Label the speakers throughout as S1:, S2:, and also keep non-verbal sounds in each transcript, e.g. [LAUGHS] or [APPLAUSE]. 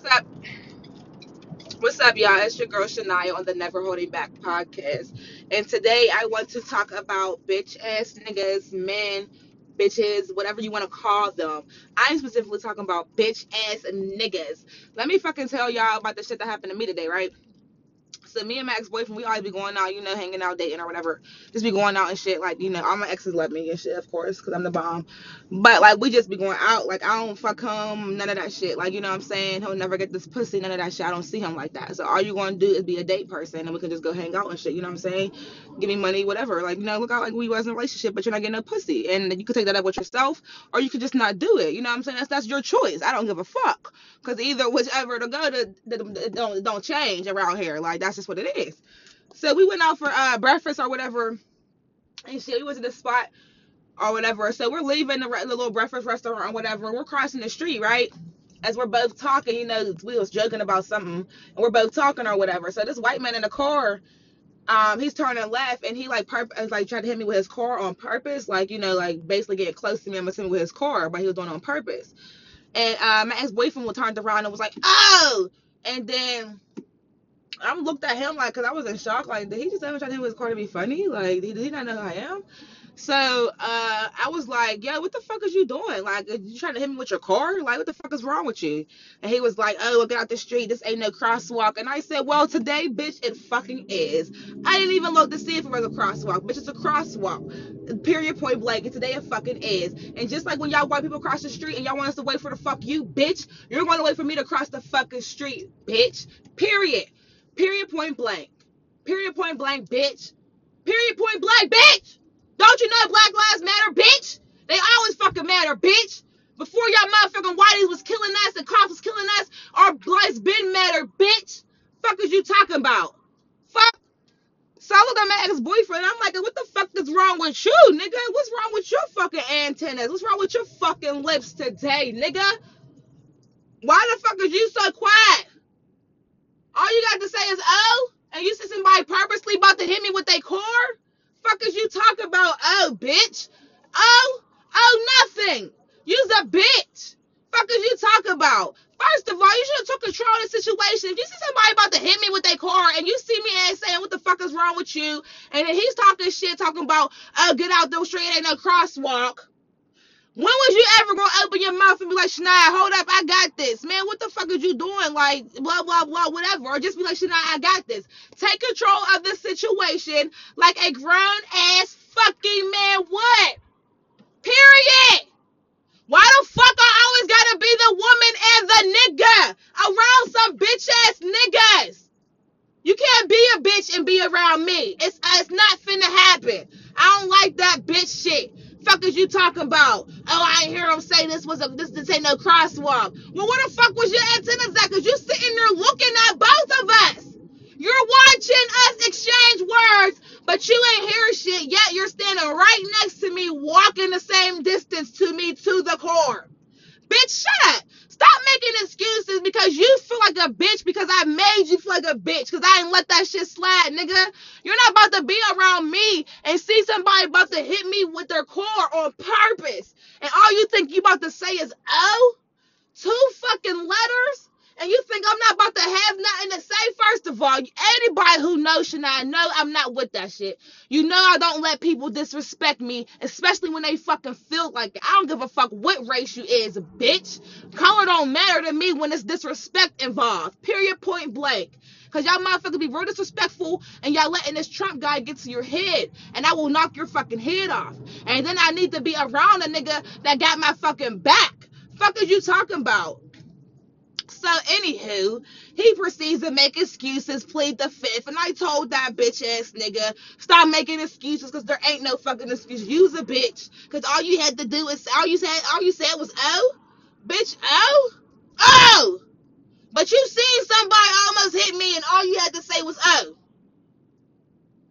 S1: What's up? What's up, y'all? It's your girl Shania on the Never Holding Back podcast. And today I want to talk about bitch ass niggas, men, bitches, whatever you want to call them. I'm specifically talking about bitch ass niggas. Let me fucking tell y'all about the shit that happened to me today, right? Me and my ex-boyfriend, we always be going out, you know, hanging out, dating or whatever. Just be going out and shit. Like, you know, all my exes love me and shit, of course, because I'm the bomb. But like we just be going out. Like I don't fuck him, none of that shit. Like, you know what I'm saying? He'll never get this pussy, none of that shit. I don't see him like that. So all you gonna do is be a date person and we can just go hang out and shit, you know what I'm saying? Give me money, whatever. Like, you know, look out like we was in a relationship, but you're not getting no pussy. And you could take that up with yourself or you could just not do it. You know what I'm saying? That's that's your choice. I don't give a fuck. Cause either whichever to go to, don't don't change around here. Like that's just what it is. So we went out for uh breakfast or whatever, and she We went to the spot or whatever. So we're leaving the, the little breakfast restaurant or whatever. We're crossing the street, right? As we're both talking, you know, we was joking about something, and we're both talking or whatever. So this white man in the car, um, he's turning left, and he like purpose, like tried to hit me with his car on purpose, like you know, like basically getting close to me. I'm assuming with his car, but he was doing it on purpose. And uh, my ex boyfriend was turned around and was like, "Oh!" And then I looked at him like, cause I was in shock. Like, did he just ever try to hit his car to be funny? Like, did he not know who I am? So uh, I was like, yo, what the fuck is you doing? Like, you trying to hit me with your car? Like, what the fuck is wrong with you? And he was like, oh, well, out the street. This ain't no crosswalk. And I said, well, today, bitch, it fucking is. I didn't even look to see if it was a crosswalk. Bitch, it's a crosswalk. Period, point blank. And today it fucking is. And just like when y'all white people cross the street and y'all want us to wait for the fuck you, bitch, you're going to wait for me to cross the fucking street, bitch. Period. Period, point blank. Period, point blank, bitch. Period, point blank, bitch. Don't you know Black Lives Matter, bitch? They always fucking matter, bitch. Before y'all motherfucking whiteys was killing us and cops was killing us, our lives been matter, bitch. Fuck is you talking about? Fuck. So I look at my ex-boyfriend I'm like, what the fuck is wrong with you, nigga? What's wrong with your fucking antennas? What's wrong with your fucking lips today, nigga? Why the fuck is you so quiet? All you got to say is oh, and you see somebody purposely about to hit me with their car? Fuck is you talking about? Oh, bitch. Oh, oh, nothing. You's a bitch. Fuck is you talking about? First of all, you should have took control of the situation. If you see somebody about to hit me with their car and you see me and saying, what the fuck is wrong with you? And then he's talking shit, talking about, oh, get out the street, ain't no crosswalk. When was you ever gonna open your mouth and be like, Shania, hold up, I got this. Man, what the fuck are you doing? Like, blah, blah, blah, whatever. Or just be like, Shania, I got this. Take control of the situation like a grown ass fucking man would. Period. Why the fuck I always gotta be the woman and the nigga around some bitch ass niggas? You can't be a bitch and be around me. It's it's not finna happen. I don't like that bitch shit. Fuck is you talking about? I hear him say this was a this this ain't no crosswalk. Well, where the fuck was your antennas at? Cause you sitting there looking at both of us. You're watching us exchange words, but you ain't hear shit yet. You're standing right next to me, walking the same distance to me to the car. Bitch, shut up. Stop making excuses because you feel like a bitch because I made you feel like a bitch because I ain't let that shit slide, nigga. You're not about to be around me and see somebody about to hit me with their car on purpose. And all you think you're about to say is, oh, two fucking letters? And you think I'm not about to have nothing to say? First of all, anybody who knows Shania know I'm not with that shit. You know I don't let people disrespect me, especially when they fucking feel like it. I don't give a fuck what race you is, bitch. Color don't matter to me when it's disrespect involved. Period, point blank. Cause y'all motherfuckers be real disrespectful and y'all letting this Trump guy get to your head. And I will knock your fucking head off. And then I need to be around a nigga that got my fucking back. Fuck is you talking about? So, anywho, he proceeds to make excuses, plead the fifth, and I told that bitch ass nigga, stop making excuses, cause there ain't no fucking excuse. Use a bitch, cause all you had to do is all you said, all you said was oh, bitch, oh, oh. But you seen somebody almost hit me, and all you had to say was oh.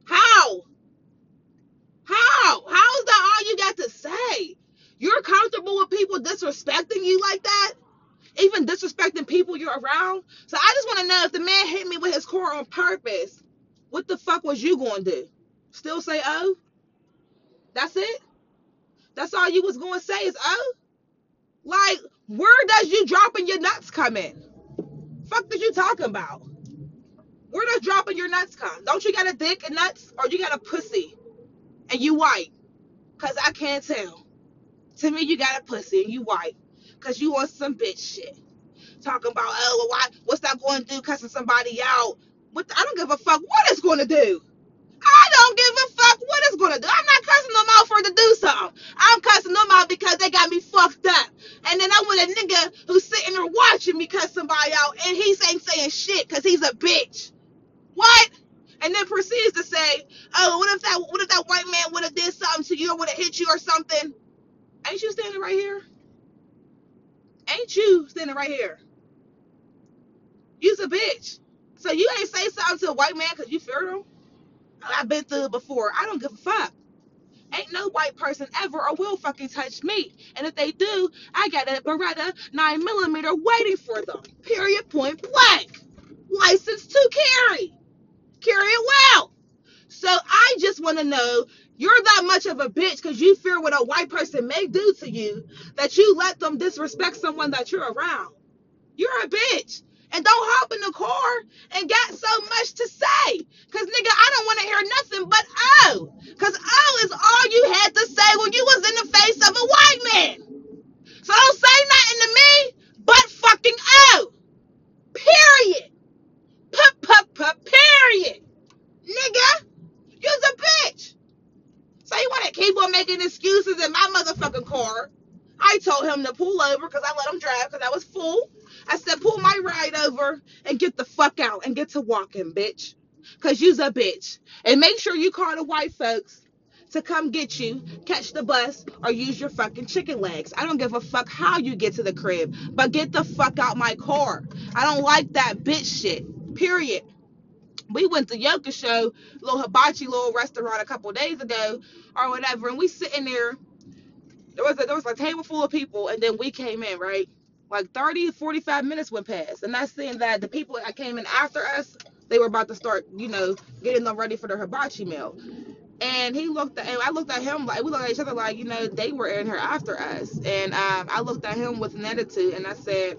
S1: How? How? How is that all you got to say? You're comfortable with people disrespecting you like that? Even disrespecting people you're around. So I just want to know if the man hit me with his car on purpose, what the fuck was you going to do? Still say oh? That's it? That's all you was going to say is oh? Like, where does you dropping your nuts come in? Fuck did you talking about? Where does dropping your nuts come? Don't you got a dick and nuts, or you got a pussy and you white? Cause I can't tell. To me, you got a pussy and you white. Cause you want some bitch shit. Talking about oh well, why? What's that going to do? Cussing somebody out? What? The, I don't give a fuck what it's going to do. I don't give a fuck what it's gonna do. I'm not cussing them out for to do something. I'm cussing them out because they got me fucked up. And then I'm with a nigga who's sitting there watching me cuss somebody out, and he's ain't saying shit because he's a bitch. What? And then proceeds to say, "Oh, what if that what if that white man would have did something to you or would have hit you or something?" Ain't you standing right here? Ain't you standing right here? You's a bitch. So you ain't say something to a white man because you fear him? I've been through it before. I don't give a fuck. Ain't no white person ever or will fucking touch me. And if they do, I got a Beretta 9 millimeter waiting for them. Period. Point blank. License to carry. Carry it well. So I just want to know you're that much of a bitch because you fear what a white person may do to you that you let them disrespect someone that you're around. You're a bitch. And don't hop in the car and got so much to say. Cause nigga, I don't want to hear nothing but oh. Cause oh is all you had to say when you was in the face of a white man. So don't say nothing to me but fucking oh. Period. Pup pup pup period. Nigga, you's a bitch. So you wanna keep on making excuses in my motherfucking car. I told him to pull over because I let him drive because I was full. I said, pull my ride over and get the fuck out and get to walking, bitch. Because you's a bitch. And make sure you call the white folks to come get you, catch the bus, or use your fucking chicken legs. I don't give a fuck how you get to the crib, but get the fuck out my car. I don't like that bitch shit. Period. We went to Yokoso, little hibachi little restaurant a couple days ago, or whatever, and we sitting there there was a, there was a table full of people, and then we came in, right? Like 30, 45 minutes went past, and that's saying that the people that came in after us, they were about to start, you know, getting them ready for their hibachi meal. And he looked at, and I looked at him like we looked at each other like, you know, they were in here after us. And um, I looked at him with an attitude, and I said,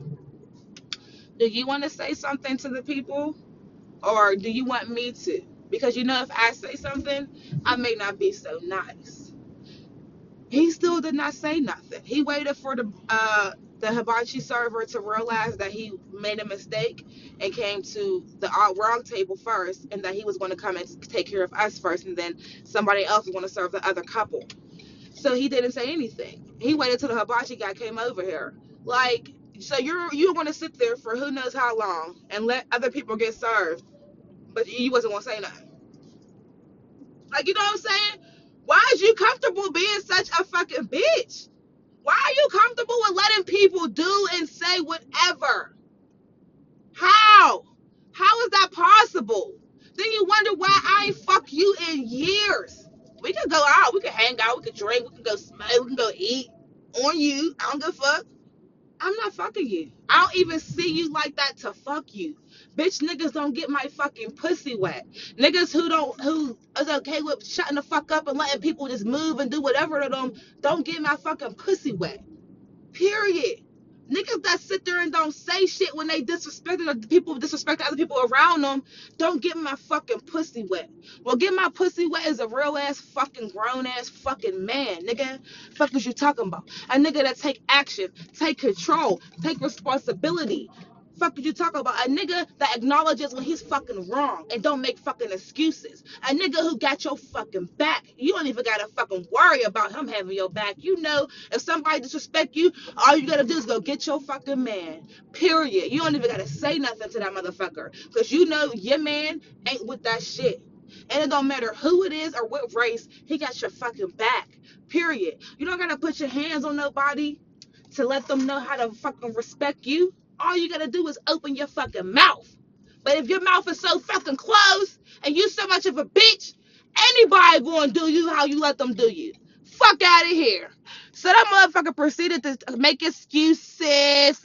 S1: "Do you want to say something to the people, or do you want me to? Because you know, if I say something, I may not be so nice." He still did not say nothing. He waited for the uh, the hibachi server to realize that he made a mistake and came to the wrong table first, and that he was going to come and take care of us first, and then somebody else was going to serve the other couple. So he didn't say anything. He waited till the hibachi guy came over here. Like, so you're you're going to sit there for who knows how long and let other people get served, but you wasn't going to say nothing. Like, you know what I'm saying? Why is you comfortable being such a fucking bitch? Why are you comfortable with letting people do and say whatever? How? How is that possible? Then you wonder why I ain't fuck you in years. We could go out, we could hang out, we could drink, we can go smoke, we can go eat on you. I don't give a fuck. I'm not fucking you. I don't even see you like that to fuck you. Bitch, niggas don't get my fucking pussy wet. Niggas who don't who is okay with shutting the fuck up and letting people just move and do whatever to them don't get my fucking pussy wet. Period. Niggas that sit there and don't say shit when they disrespect the people disrespect other people around them don't get my fucking pussy wet. Well, get my pussy wet is a real ass fucking grown ass fucking man, nigga. Fuck is you talking about? A nigga that take action, take control, take responsibility. Fuck did you talk about? A nigga that acknowledges when he's fucking wrong and don't make fucking excuses. A nigga who got your fucking back. You don't even gotta fucking worry about him having your back. You know, if somebody disrespect you, all you gotta do is go get your fucking man. Period. You don't even gotta say nothing to that motherfucker. Cause you know your man ain't with that shit. And it don't matter who it is or what race, he got your fucking back. Period. You don't gotta put your hands on nobody to let them know how to fucking respect you. All you gotta do is open your fucking mouth. But if your mouth is so fucking closed and you so much of a bitch, anybody gonna do you how you let them do you. Fuck out of here. So that motherfucker proceeded to make excuses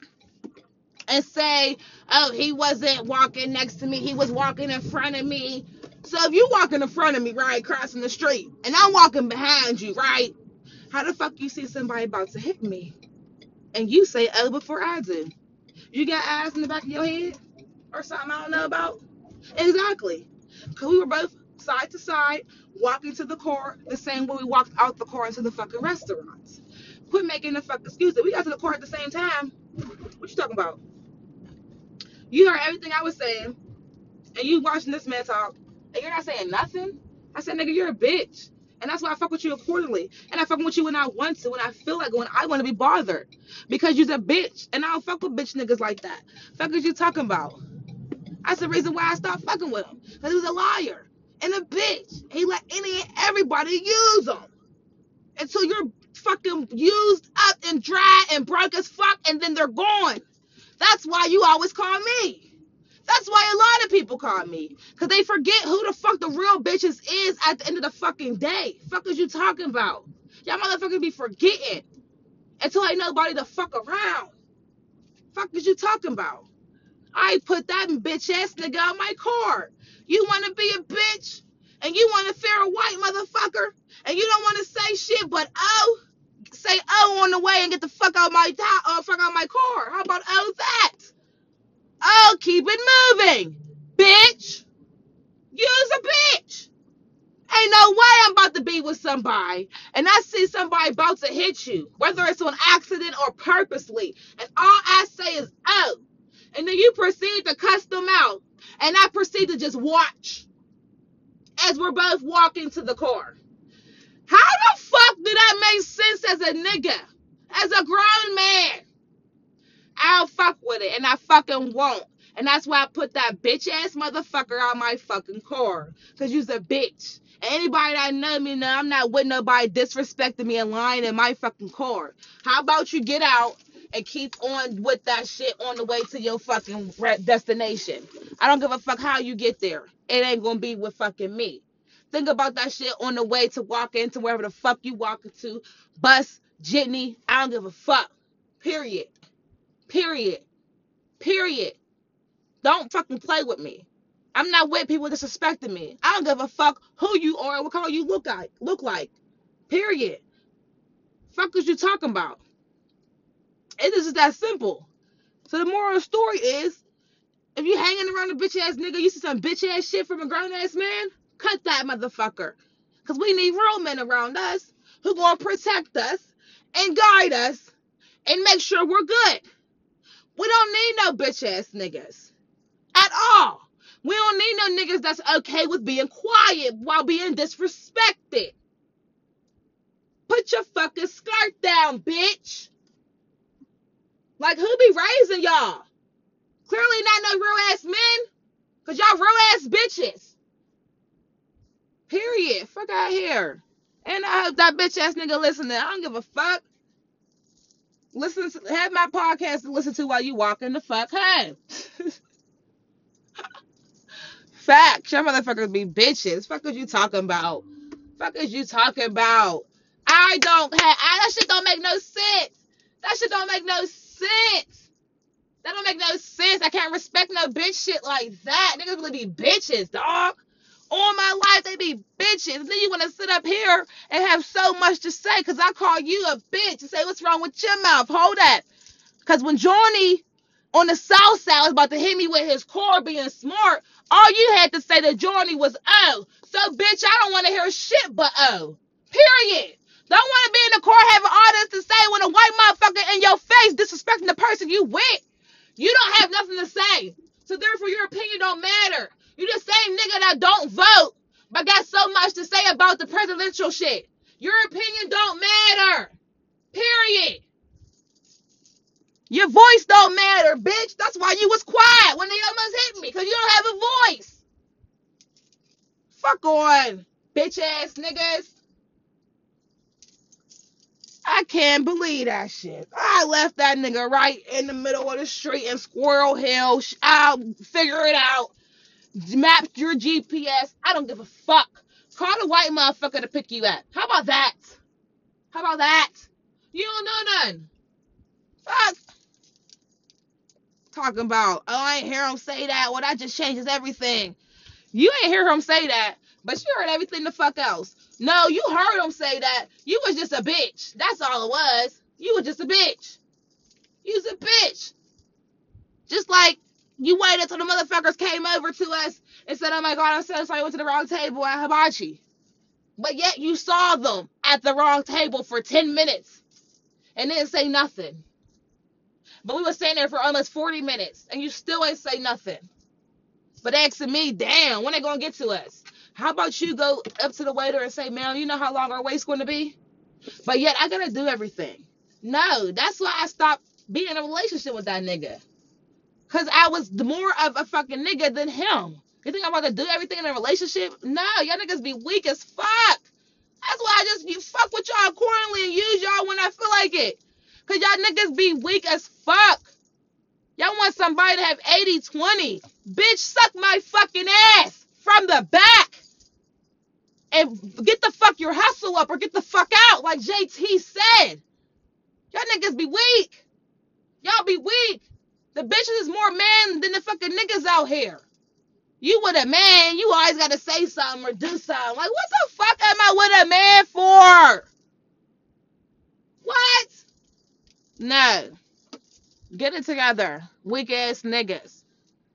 S1: and say, oh, he wasn't walking next to me, he was walking in front of me. So if you walking in front of me, right, crossing the street, and I'm walking behind you, right? How the fuck you see somebody about to hit me? And you say, oh, before I do. You got eyes in the back of your head? or something I don't know about? Exactly. Because we were both side to side, walking to the car the same way we walked out the car into the fucking restaurants. Quit making the fuck excuse it. We got to the car at the same time. What you talking about? You heard everything I was saying, and you watching this man talk, and you're not saying nothing. I said, nigga, you're a bitch. And that's why I fuck with you accordingly. And I fuck with you when I want to, when I feel like when I want to be bothered. Because you're a bitch. And I don't fuck with bitch niggas like that. Fuck is you talking about? That's the reason why I stopped fucking with him. Because he was a liar and a bitch. He let any and everybody use him. Until you're fucking used up and dry and broke as fuck and then they're gone. That's why you always call me. That's why a lot of people call me. Because they forget who the fuck the real bitches is at the end of the fucking day. Fuck is you talking about? Y'all motherfuckers be forgetting until ain't nobody to fuck around. Fuck is you talking about? I put that bitch ass nigga on my car. You want to be a bitch? And you want to fear a white motherfucker? And you don't want to say shit but oh? Say oh on the way and get the fuck out my uh, fuck out my car. How about oh that? Oh, keep it moving, bitch. You's a bitch. Ain't no way I'm about to be with somebody and I see somebody about to hit you, whether it's on accident or purposely, and all I say is oh, and then you proceed to cuss them out, and I proceed to just watch as we're both walking to the car. How the fuck did that make sense as a nigga, as a grown man? I'll fuck with it, and I fucking won't. And that's why I put that bitch ass motherfucker on my fucking car. Cause you's a bitch. And anybody that know me know I'm not with nobody disrespecting me and lying in my fucking car. How about you get out and keep on with that shit on the way to your fucking destination? I don't give a fuck how you get there. It ain't gonna be with fucking me. Think about that shit on the way to walk into wherever the fuck you walking to. Bus, jitney, I don't give a fuck. Period. Period. Period. Don't fucking play with me. I'm not with people disrespecting me. I don't give a fuck who you are, or what color you look like. Look like. Period. Fuck is you talking about? It is just that simple. So the moral of the story is, if you hanging around a bitch ass nigga, you see some bitch ass shit from a grown ass man, cut that motherfucker. Cause we need real men around us who gonna protect us and guide us and make sure we're good. We don't need no bitch ass niggas at all. We don't need no niggas that's okay with being quiet while being disrespected. Put your fucking skirt down, bitch. Like who be raising y'all? Clearly not no real ass men. Cause y'all real ass bitches. Period. Fuck out here. And I hope that bitch ass nigga listening. I don't give a fuck. Listen, have my podcast to listen to while you walking the fuck home. [LAUGHS] Facts. Y'all motherfuckers be bitches. Fuck is you talking about? Fuck is you talking about? I don't have I, that shit don't make no sense. That shit don't make no sense. That don't make no sense. I can't respect no bitch shit like that. Niggas really be bitches, dog. All my life they be bitches. Then you want to sit up here and have so much to say because I call you a bitch and say, what's wrong with your mouth? Hold that. Because when Johnny on the south side was about to hit me with his car being smart, all you had to say to Johnny was, oh. So, bitch, I don't want to hear shit but oh. Period. Don't want to be in the car having all this to say when a white motherfucker in your face disrespecting the person you with. You don't have nothing to say. So therefore your opinion don't matter. You the same nigga that don't vote, but got so much to say about the presidential shit. Your opinion don't matter. Period. Your voice don't matter, bitch. That's why you was quiet when they almost hit me, because you don't have a voice. Fuck on, bitch ass niggas. I can't believe that shit. I left that nigga right in the middle of the street in Squirrel Hill. I'll figure it out. Map your GPS. I don't give a fuck. Call a white motherfucker to pick you up. How about that? How about that? You don't know none. Fuck. Talking about, oh, I ain't hear him say that. Well, that just changes everything. You ain't hear him say that, but you heard everything the fuck else. No, you heard him say that. You was just a bitch. That's all it was. You was just a bitch. You was a bitch. Just like You waited till the motherfuckers came over to us and said, "Oh my God, I'm so sorry, I went to the wrong table at Hibachi." But yet you saw them at the wrong table for ten minutes and didn't say nothing. But we were standing there for almost forty minutes and you still ain't say nothing. But asking me, damn, when they gonna get to us? How about you go up to the waiter and say, "Ma'am, you know how long our wait's going to be?" But yet I gotta do everything. No, that's why I stopped being in a relationship with that nigga. Cause I was more of a fucking nigga than him. You think I'm about to do everything in a relationship? No, y'all niggas be weak as fuck. That's why I just you fuck with y'all accordingly and use y'all when I feel like it. Cause y'all niggas be weak as fuck. Y'all want somebody to have 80-20. Bitch, suck my fucking ass from the back. And get the fuck your hustle up or get the fuck out, like JT said. Y'all niggas be weak. Y'all be weak. The bitches is more man than the fucking niggas out here. You with a man, you always gotta say something or do something. Like, what the fuck am I with a man for? What? No. Get it together. Weak ass niggas.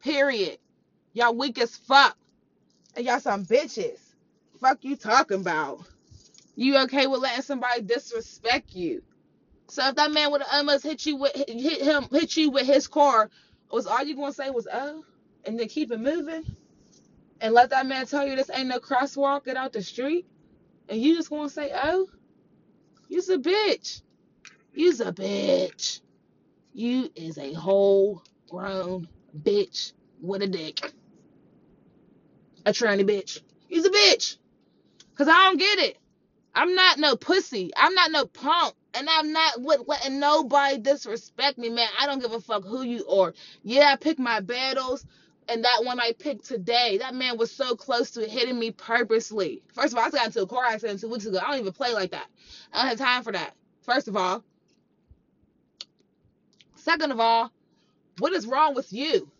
S1: Period. Y'all weak as fuck. And y'all some bitches. Fuck you talking about. You okay with letting somebody disrespect you? So if that man would have almost hit you with hit him hit you with his car, was all you gonna say was oh, and then keep it moving and let that man tell you this ain't no crosswalk, get out the street, and you just gonna say oh, you's a bitch, you's a bitch, you is a whole grown bitch with a dick, a tranny bitch, you's a bitch, cause I don't get it. I'm not no pussy. I'm not no punk. And I'm not with letting nobody disrespect me, man. I don't give a fuck who you are. Yeah, I pick my battles. And that one I picked today, that man was so close to hitting me purposely. First of all, I got into a car accident two weeks ago. I don't even play like that. I don't have time for that. First of all. Second of all, what is wrong with you?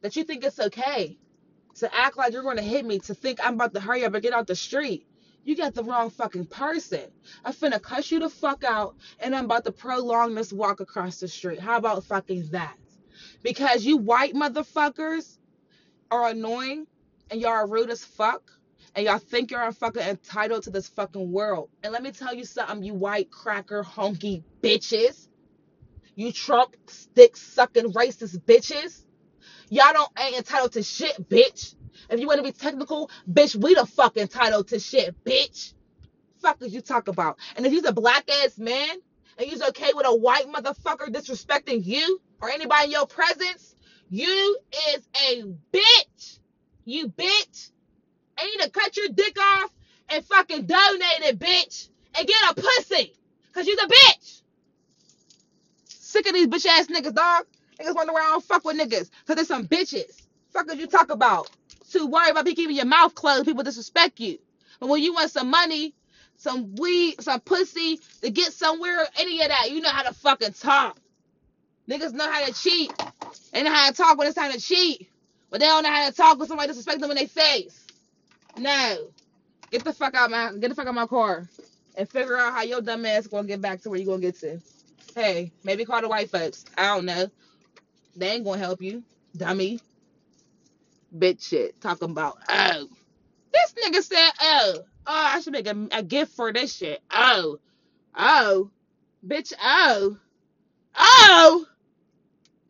S1: That you think it's okay to act like you're going to hit me, to think I'm about to hurry up and get out the street. You got the wrong fucking person. I'm finna cuss you the fuck out and I'm about to prolong this walk across the street. How about fucking that? Because you white motherfuckers are annoying and y'all are rude as fuck and y'all think you're fucking entitled to this fucking world. And let me tell you something, you white cracker honky bitches. You Trump stick sucking racist bitches. Y'all don't ain't entitled to shit, bitch. If you want to be technical, bitch, we the fuck entitled to shit, bitch. Fuck is you talk about? And if you's a black ass man and you's okay with a white motherfucker disrespecting you or anybody in your presence, you is a bitch. You bitch. And you to cut your dick off and fucking donate it, bitch. And get a pussy. Cause you's a bitch. Sick of these bitch ass niggas, dog. Niggas wonder why I don't fuck with niggas. Cause they some bitches. Fuck is you talk about? Too worried about people keeping your mouth closed. People disrespect you. But when you want some money, some weed, some pussy to get somewhere, any of that, you know how to fucking talk. Niggas know how to cheat. They know how to talk when it's time to cheat. But they don't know how to talk when somebody disrespect them in their face. No. Get the fuck out my get the fuck out my car. And figure out how your dumb ass gonna get back to where you gonna get to. Hey, maybe call the white folks. I don't know. They ain't gonna help you, dummy. Bitch shit. Talking about, oh. This nigga said, oh. Oh, I should make a, a gift for this shit. Oh. Oh. Bitch, oh. Oh.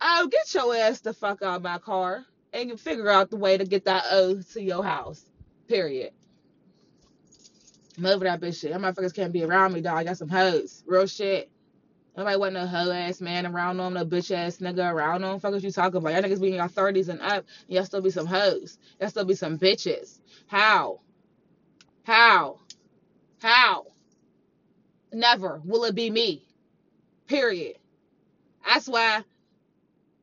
S1: Oh, get your ass the fuck out of my car and you figure out the way to get that oh to your house. Period. I'm over that bitch shit. Them motherfuckers can't be around me, dog. I got some hoes. Real shit. Nobody want no hoe ass man around them, no bitch ass nigga around them. Fuck what you talking about? Y'all niggas be in your 30s and up. Y'all still be some hoes. Y'all still be some bitches. How? How? How? Never will it be me. Period. That's why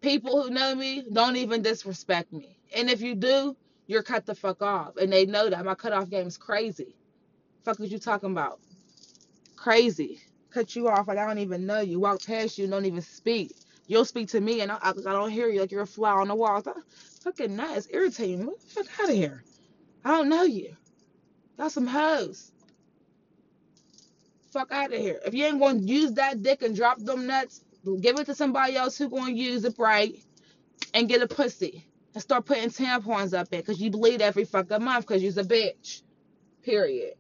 S1: people who know me don't even disrespect me. And if you do, you're cut the fuck off. And they know that. My cutoff game is crazy. Fuck what you talking about? Crazy. Cut you off like I don't even know you. Walk past you and don't even speak. You'll speak to me and I, I, I don't hear you like you're a fly on the wall. Fucking nuts. Irritating. What the fuck out of here? I don't know you. Y'all some hoes. Fuck out of here. If you ain't gonna use that dick and drop them nuts, Give it to somebody else who gonna use it right and get a pussy and start putting tampons up it because you bleed every fucking month because you's a bitch. Period.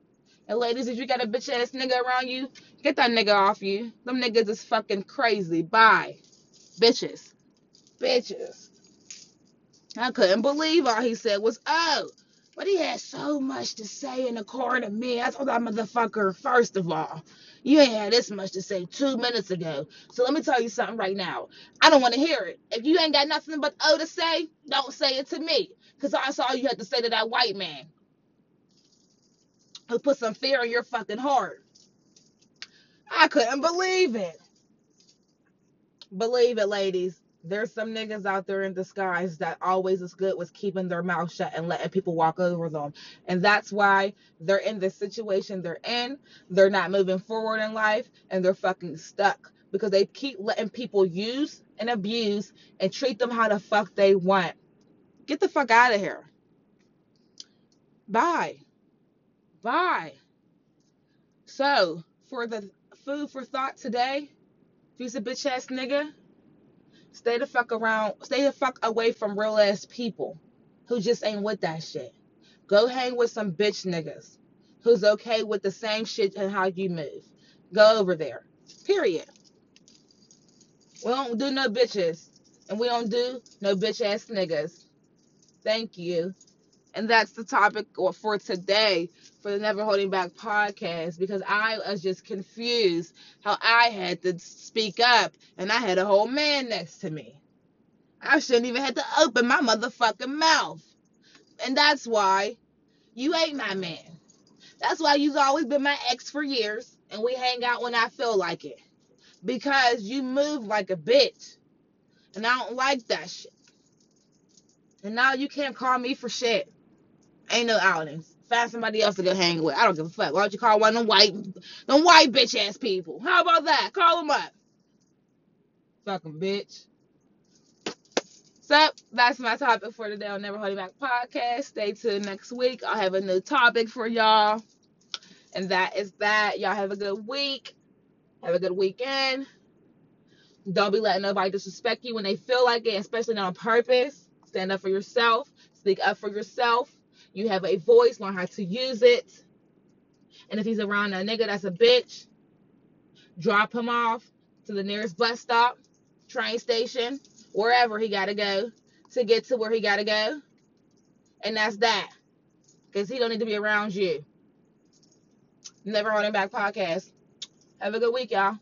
S1: And ladies, if you got a bitch ass nigga around you, get that nigga off you. Them niggas is fucking crazy. Bye. Bitches. Bitches. I couldn't believe all he said was, oh, but he had so much to say in the car to me. I told that motherfucker, first of all, you ain't had this much to say two minutes ago. So let me tell you something right now. I don't want to hear it. If you ain't got nothing but oh to say, don't say it to me. Because I saw you had to say to that white man who put some fear in your fucking heart. I couldn't believe it. Believe it, ladies. There's some niggas out there in disguise that always is good with keeping their mouth shut and letting people walk over them. And that's why they're in the situation they're in. They're not moving forward in life and they're fucking stuck because they keep letting people use and abuse and treat them how the fuck they want. Get the fuck out of here. Bye. Bye. So, for the food for thought today, if he's a bitch ass nigga, stay the fuck around, stay the fuck away from real ass people who just ain't with that shit. Go hang with some bitch niggas who's okay with the same shit and how you move. Go over there. Period. We don't do no bitches. And we don't do no bitch ass niggas. Thank you. And that's the topic for today for the Never Holding Back podcast because I was just confused how I had to speak up and I had a whole man next to me. I shouldn't even have to open my motherfucking mouth. And that's why you ain't my man. That's why you've always been my ex for years and we hang out when I feel like it. Because you move like a bitch. And I don't like that shit. And now you can't call me for shit. Ain't no outings. Find somebody else to go hang with. I don't give a fuck. Why don't you call one of them white, them white bitch ass people? How about that? Call them up. Fucking bitch. So that's my topic for today on Never Holding Back podcast. Stay tuned next week. I'll have a new topic for y'all. And that is that. Y'all have a good week. Have a good weekend. Don't be letting nobody disrespect you when they feel like it, especially not on purpose. Stand up for yourself. Speak up for yourself. You have a voice, learn how to use it. And if he's around a nigga that's a bitch, drop him off to the nearest bus stop, train station, wherever he got to go to get to where he got to go. And that's that. Because he don't need to be around you. Never Holding Back podcast. Have a good week, y'all.